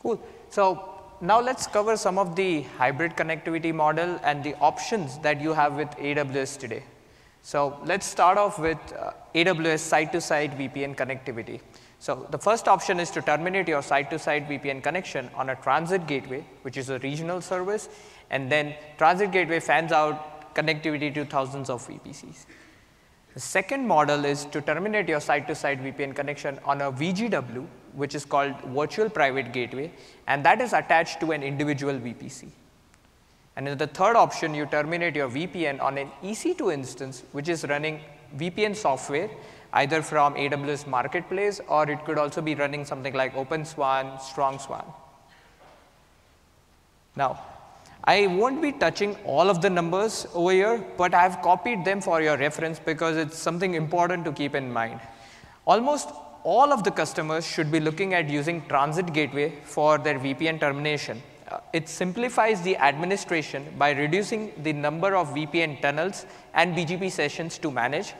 Cool. So now let's cover some of the hybrid connectivity model and the options that you have with AWS today. So let's start off with uh, AWS site-to-site VPN connectivity. So the first option is to terminate your site-to-site VPN connection on a transit gateway, which is a regional service, and then transit gateway fans out connectivity to thousands of VPCs. The second model is to terminate your site-to-site VPN connection on a VGW, which is called virtual private gateway, and that is attached to an individual VPC. And in the third option, you terminate your VPN on an EC2 instance, which is running VPN software, either from AWS Marketplace, or it could also be running something like OpenSWAN, StrongSWAN. Now, I won't be touching all of the numbers over here, but I've copied them for your reference because it's something important to keep in mind. Almost all of the customers should be looking at using Transit Gateway for their VPN termination uh, it simplifies the administration by reducing the number of VPN tunnels and BGP sessions to manage.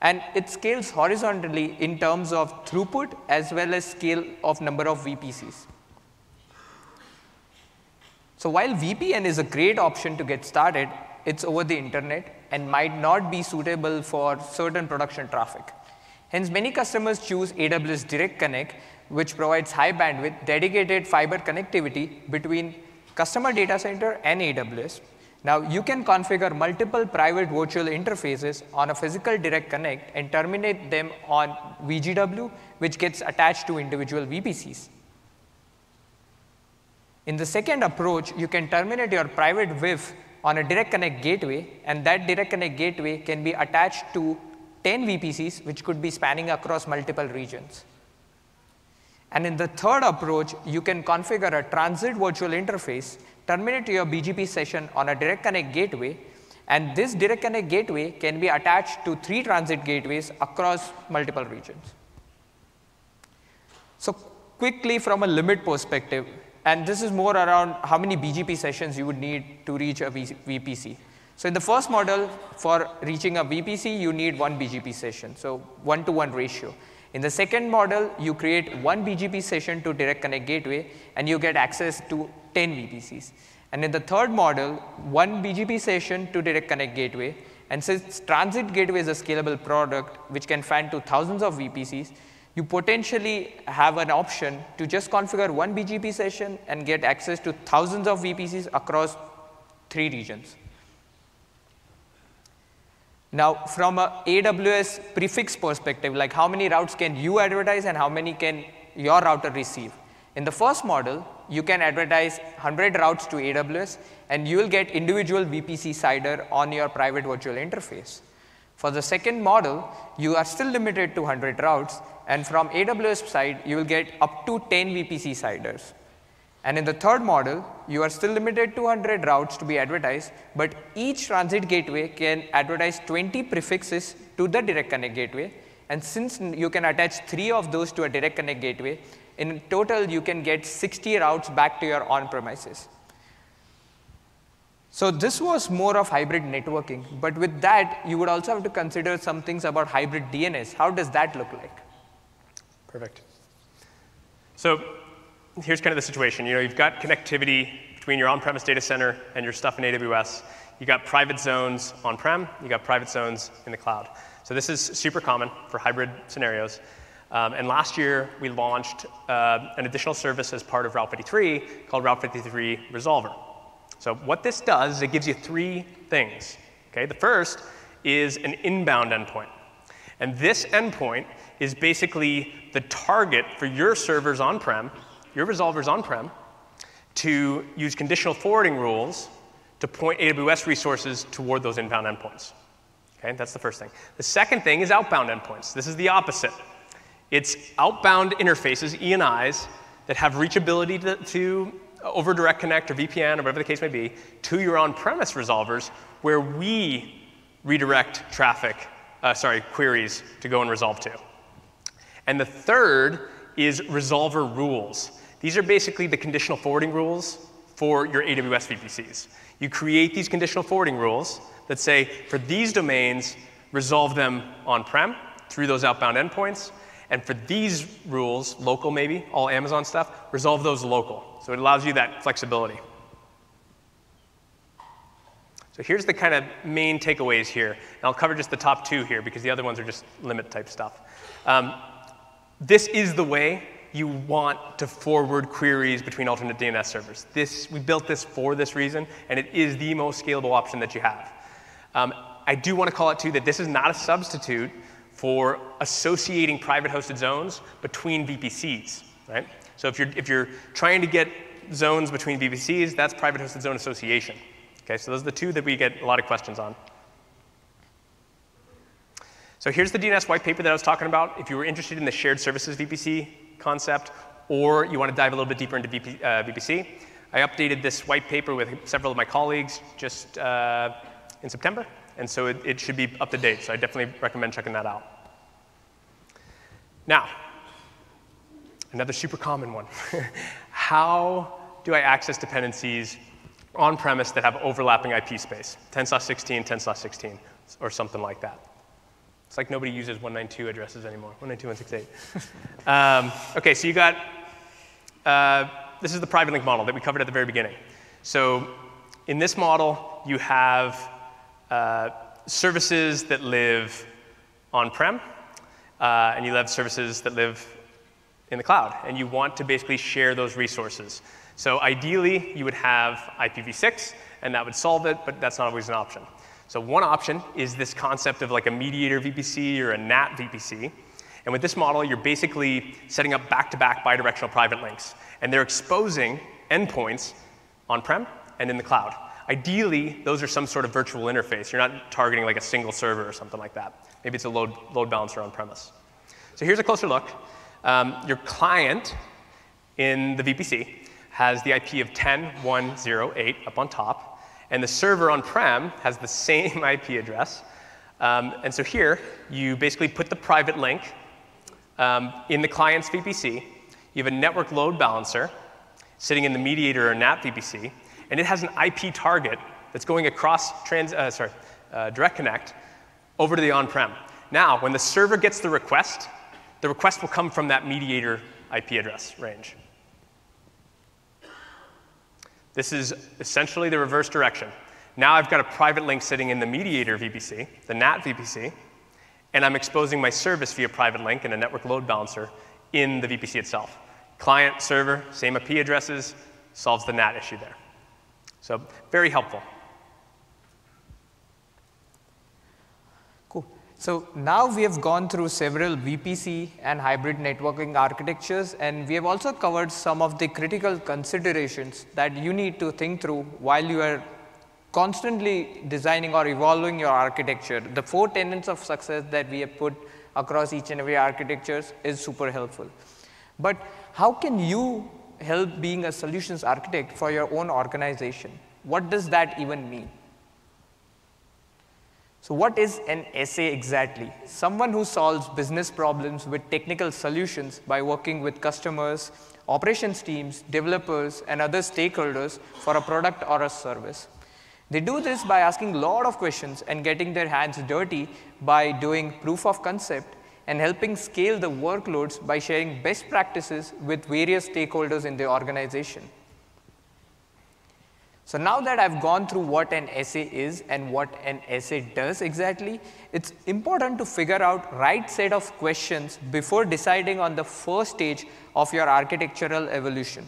And it scales horizontally in terms of throughput as well as scale of number of VPCs. So while VPN is a great option to get started, it's over the internet and might not be suitable for certain production traffic. Hence, many customers choose AWS Direct Connect which provides high bandwidth dedicated fiber connectivity between customer data center and AWS. Now you can configure multiple private virtual interfaces on a physical direct connect and terminate them on VGW, which gets attached to individual VPCs. In the second approach, you can terminate your private VIF on a direct connect gateway, and that direct connect gateway can be attached to 10 VPCs, which could be spanning across multiple regions. And in the third approach, you can configure a transit virtual interface, terminate your BGP session on a direct connect gateway, and this direct connect gateway can be attached to three transit gateways across multiple regions. So quickly from a limit perspective, and this is more around how many BGP sessions you would need to reach a VPC. So in the first model, for reaching a VPC, you need one BGP session, so one-to-one -one ratio. In the second model, you create one BGP session to Direct Connect Gateway, and you get access to 10 VPCs. And in the third model, one BGP session to Direct Connect Gateway, and since Transit Gateway is a scalable product which can fan to thousands of VPCs, you potentially have an option to just configure one BGP session and get access to thousands of VPCs across three regions. Now, from a AWS prefix perspective, like how many routes can you advertise and how many can your router receive? In the first model, you can advertise 100 routes to AWS, and you will get individual VPC CIDR on your private virtual interface. For the second model, you are still limited to 100 routes, and from AWS side, you will get up to 10 VPC CIDRs. And in the third model, you are still limited to 100 routes to be advertised, but each transit gateway can advertise 20 prefixes to the Direct Connect gateway. And since you can attach three of those to a Direct Connect gateway, in total, you can get 60 routes back to your on-premises. So this was more of hybrid networking, but with that, you would also have to consider some things about hybrid DNS. How does that look like? Perfect. So here's kind of the situation. You know, you've got connectivity between your on-premise data center and your stuff in AWS. You've got private zones on-prem. You've got private zones in the cloud. So this is super common for hybrid scenarios. Um, and last year, we launched uh, an additional service as part of Route 53 called Route 53 Resolver. So what this does is it gives you three things. Okay, the first is an inbound endpoint. And this endpoint is basically the target for your servers on-prem your resolvers on-prem to use conditional forwarding rules to point AWS resources toward those inbound endpoints. Okay, that's the first thing. The second thing is outbound endpoints. This is the opposite. It's outbound interfaces, ENIs, that have reachability to, to uh, over Direct Connect or VPN or whatever the case may be to your on-premise resolvers where we redirect traffic, uh, sorry, queries to go and resolve to. And the third is resolver rules. These are basically the conditional forwarding rules for your AWS VPCs. You create these conditional forwarding rules that say, for these domains, resolve them on-prem through those outbound endpoints. And for these rules, local maybe, all Amazon stuff, resolve those local. So it allows you that flexibility. So here's the kind of main takeaways here. And I'll cover just the top two here because the other ones are just limit type stuff. Um, this is the way you want to forward queries between alternate DNS servers. This, we built this for this reason, and it is the most scalable option that you have. Um, I do want to call it too that this is not a substitute for associating private hosted zones between VPCs, right? So if you're, if you're trying to get zones between VPCs, that's private hosted zone association. Okay, so those are the two that we get a lot of questions on. So here's the DNS white paper that I was talking about. If you were interested in the shared services VPC concept, or you want to dive a little bit deeper into VP, uh, VPC, I updated this white paper with several of my colleagues just uh, in September, and so it, it should be up to date. So I definitely recommend checking that out. Now, another super common one. How do I access dependencies on premise that have overlapping IP space, 10/16, 10/16, or something like that? It's like nobody uses 192 addresses anymore, 192.168. um, okay, so you got, uh, this is the private link model that we covered at the very beginning. So in this model, you have uh, services that live on-prem, uh, and you have services that live in the cloud, and you want to basically share those resources. So ideally, you would have IPv6, and that would solve it, but that's not always an option. So one option is this concept of like a mediator VPC or a NAT VPC. And with this model, you're basically setting up back-to-back bidirectional private links. And they're exposing endpoints on-prem and in the cloud. Ideally, those are some sort of virtual interface. You're not targeting like a single server or something like that. Maybe it's a load, load balancer on-premise. So here's a closer look. Um, your client in the VPC has the IP of 10.108 up on top. And the server on-prem has the same IP address. Um, and so here, you basically put the private link um, in the client's VPC. You have a network load balancer sitting in the mediator or NAT VPC, and it has an IP target that's going across trans, uh, sorry, uh, Direct Connect over to the on-prem. Now, when the server gets the request, the request will come from that mediator IP address range. This is essentially the reverse direction. Now I've got a private link sitting in the mediator VPC, the NAT VPC, and I'm exposing my service via private link and a network load balancer in the VPC itself. Client, server, same IP addresses, solves the NAT issue there. So very helpful. So now we have gone through several VPC and hybrid networking architectures, and we have also covered some of the critical considerations that you need to think through while you are constantly designing or evolving your architecture. The four tenets of success that we have put across each and every architectures is super helpful. But how can you help being a solutions architect for your own organization? What does that even mean? So what is an SA exactly? Someone who solves business problems with technical solutions by working with customers, operations teams, developers, and other stakeholders for a product or a service. They do this by asking a lot of questions and getting their hands dirty by doing proof of concept and helping scale the workloads by sharing best practices with various stakeholders in the organization. So now that I've gone through what an SA is and what an SA does exactly, it's important to figure out right set of questions before deciding on the first stage of your architectural evolution.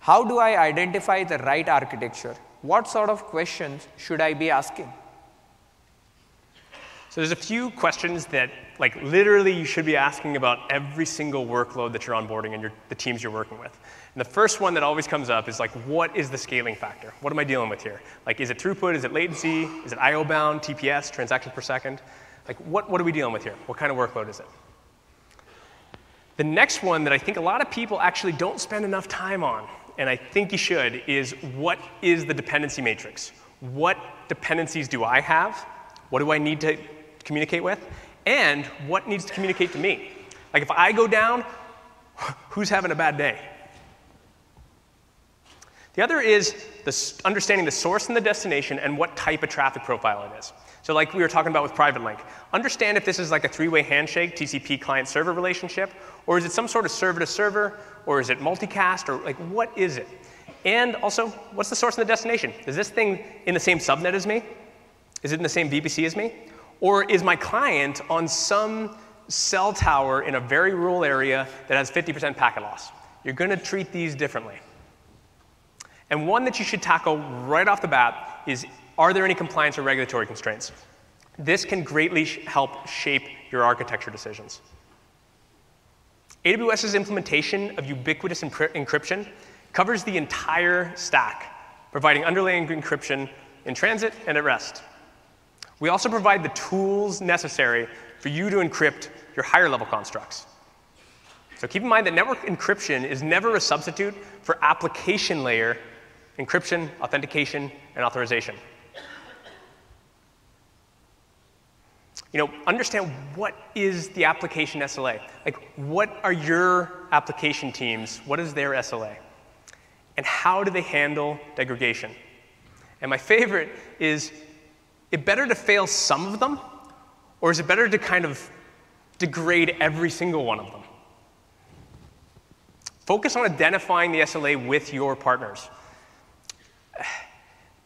How do I identify the right architecture? What sort of questions should I be asking? So there's a few questions that, like, literally you should be asking about every single workload that you're onboarding and your, the teams you're working with. And the first one that always comes up is like, what is the scaling factor? What am I dealing with here? Like, is it throughput? Is it latency? Is it I/O bound? TPS? Transactions per second? Like, what, what are we dealing with here? What kind of workload is it? The next one that I think a lot of people actually don't spend enough time on, and I think you should, is what is the dependency matrix? What dependencies do I have? What do I need to communicate with, and what needs to communicate to me. Like if I go down, who's having a bad day? The other is the, understanding the source and the destination and what type of traffic profile it is. So like we were talking about with Private Link, understand if this is like a three-way handshake, TCP client-server relationship, or is it some sort of server-to-server, or is it multicast, or like what is it? And also, what's the source and the destination? Is this thing in the same subnet as me? Is it in the same VPC as me? Or is my client on some cell tower in a very rural area that has 50% packet loss? You're going to treat these differently. And one that you should tackle right off the bat is are there any compliance or regulatory constraints? This can greatly sh help shape your architecture decisions. AWS's implementation of ubiquitous encryption covers the entire stack, providing underlying encryption in transit and at rest. We also provide the tools necessary for you to encrypt your higher level constructs. So keep in mind that network encryption is never a substitute for application layer encryption, authentication, and authorization. You know, understand what is the application SLA? Like, what are your application teams? What is their SLA? And how do they handle degradation? And my favorite is it better to fail some of them, or is it better to kind of degrade every single one of them? Focus on identifying the SLA with your partners.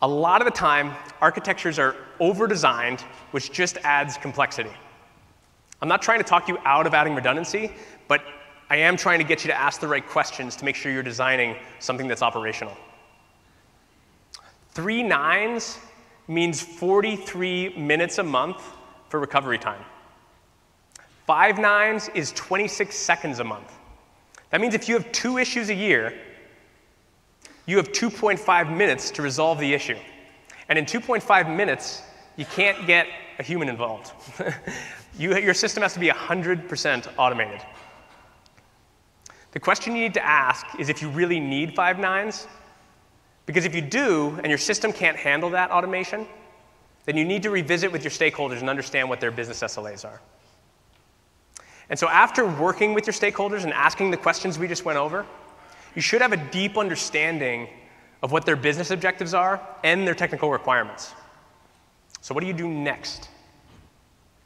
A lot of the time, architectures are over-designed, which just adds complexity. I'm not trying to talk you out of adding redundancy, but I am trying to get you to ask the right questions to make sure you're designing something that's operational. Three nines means 43 minutes a month for recovery time. Five nines is 26 seconds a month. That means if you have two issues a year, you have 2.5 minutes to resolve the issue. And in 2.5 minutes, you can't get a human involved. you, your system has to be 100% automated. The question you need to ask is if you really need five nines because if you do, and your system can't handle that automation, then you need to revisit with your stakeholders and understand what their business SLAs are. And so after working with your stakeholders and asking the questions we just went over, you should have a deep understanding of what their business objectives are and their technical requirements. So what do you do next?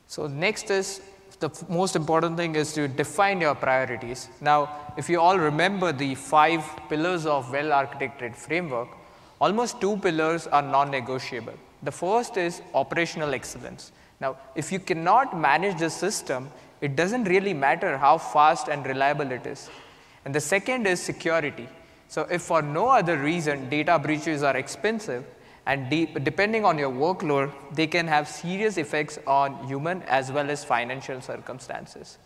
So next is the most important thing is to define your priorities. Now, if you all remember the five pillars of well-architected framework, almost two pillars are non-negotiable. The first is operational excellence. Now, if you cannot manage the system, it doesn't really matter how fast and reliable it is. And the second is security. So if for no other reason data breaches are expensive And de depending on your workload, they can have serious effects on human as well as financial circumstances.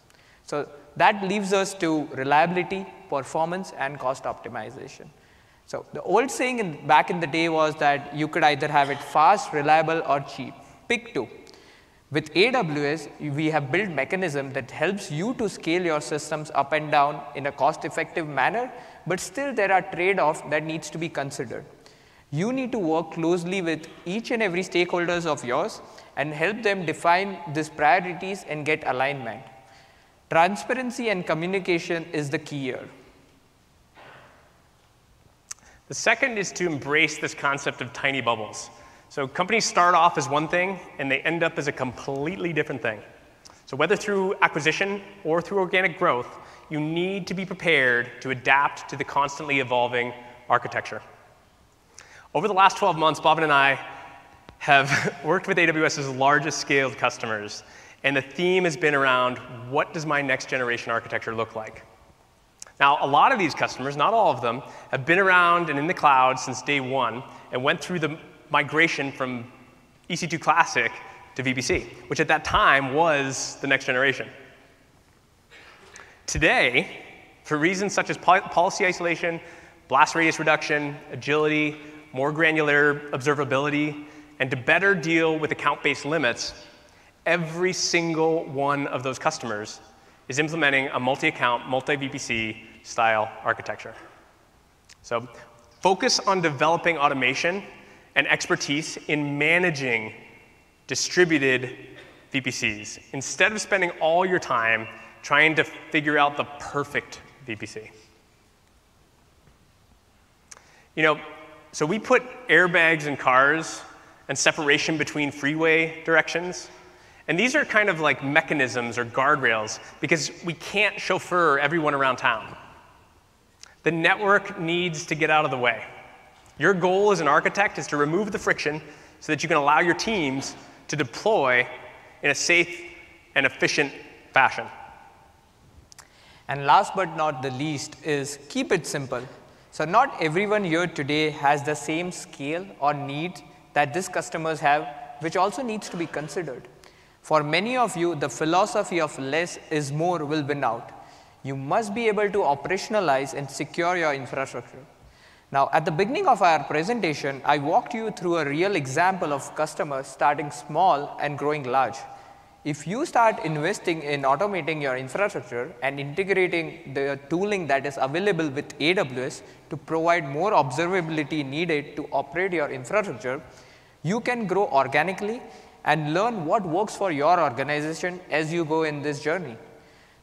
So that leaves us to reliability, performance, and cost optimization. So the old saying in, back in the day was that you could either have it fast, reliable, or cheap. Pick two. With AWS, we have built mechanism that helps you to scale your systems up and down in a cost-effective manner, but still there are trade-offs that needs to be considered. You need to work closely with each and every stakeholders of yours and help them define these priorities and get alignment. Transparency and communication is the key here. The second is to embrace this concept of tiny bubbles. So companies start off as one thing and they end up as a completely different thing. So whether through acquisition or through organic growth, you need to be prepared to adapt to the constantly evolving architecture. Over the last 12 months, Bob and I have worked with AWS's largest scaled customers, and the theme has been around what does my next generation architecture look like? Now, a lot of these customers, not all of them, have been around and in the cloud since day one and went through the migration from EC2 Classic to VPC, which at that time was the next generation. Today, for reasons such as policy isolation, blast radius reduction, agility, more granular observability, and to better deal with account-based limits, every single one of those customers is implementing a multi-account, multi-VPC style architecture. So focus on developing automation and expertise in managing distributed VPCs instead of spending all your time trying to figure out the perfect VPC. You know, so we put airbags in cars and separation between freeway directions. And these are kind of like mechanisms or guardrails because we can't chauffeur everyone around town. The network needs to get out of the way. Your goal as an architect is to remove the friction so that you can allow your teams to deploy in a safe and efficient fashion. And last but not the least is keep it simple. So not everyone here today has the same scale or need that these customers have, which also needs to be considered. For many of you, the philosophy of less is more will win out. You must be able to operationalize and secure your infrastructure. Now, at the beginning of our presentation, I walked you through a real example of customers starting small and growing large. If you start investing in automating your infrastructure and integrating the tooling that is available with AWS to provide more observability needed to operate your infrastructure, you can grow organically and learn what works for your organization as you go in this journey.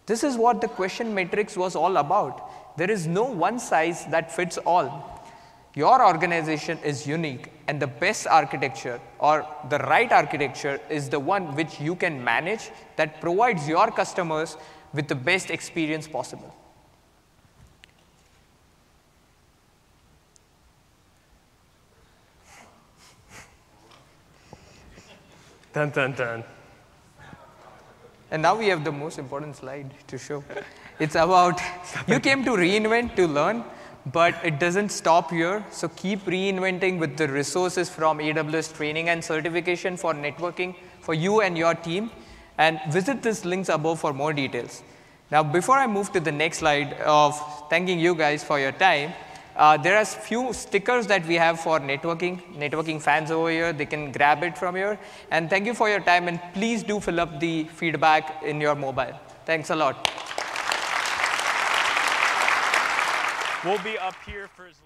This is what the question matrix was all about. There is no one size that fits all. Your organization is unique and the best architecture or the right architecture is the one which you can manage that provides your customers with the best experience possible. Dun, dun, dun. And now we have the most important slide to show. It's about you came to re:Invent to learn, but it doesn't stop here. So keep reinventing with the resources from AWS training and certification for networking for you and your team. And visit these links above for more details. Now, before I move to the next slide of thanking you guys for your time, uh, there are few stickers that we have for networking, networking fans over here. They can grab it from here. And thank you for your time. And please do fill up the feedback in your mobile. Thanks a lot. We'll be up here for as.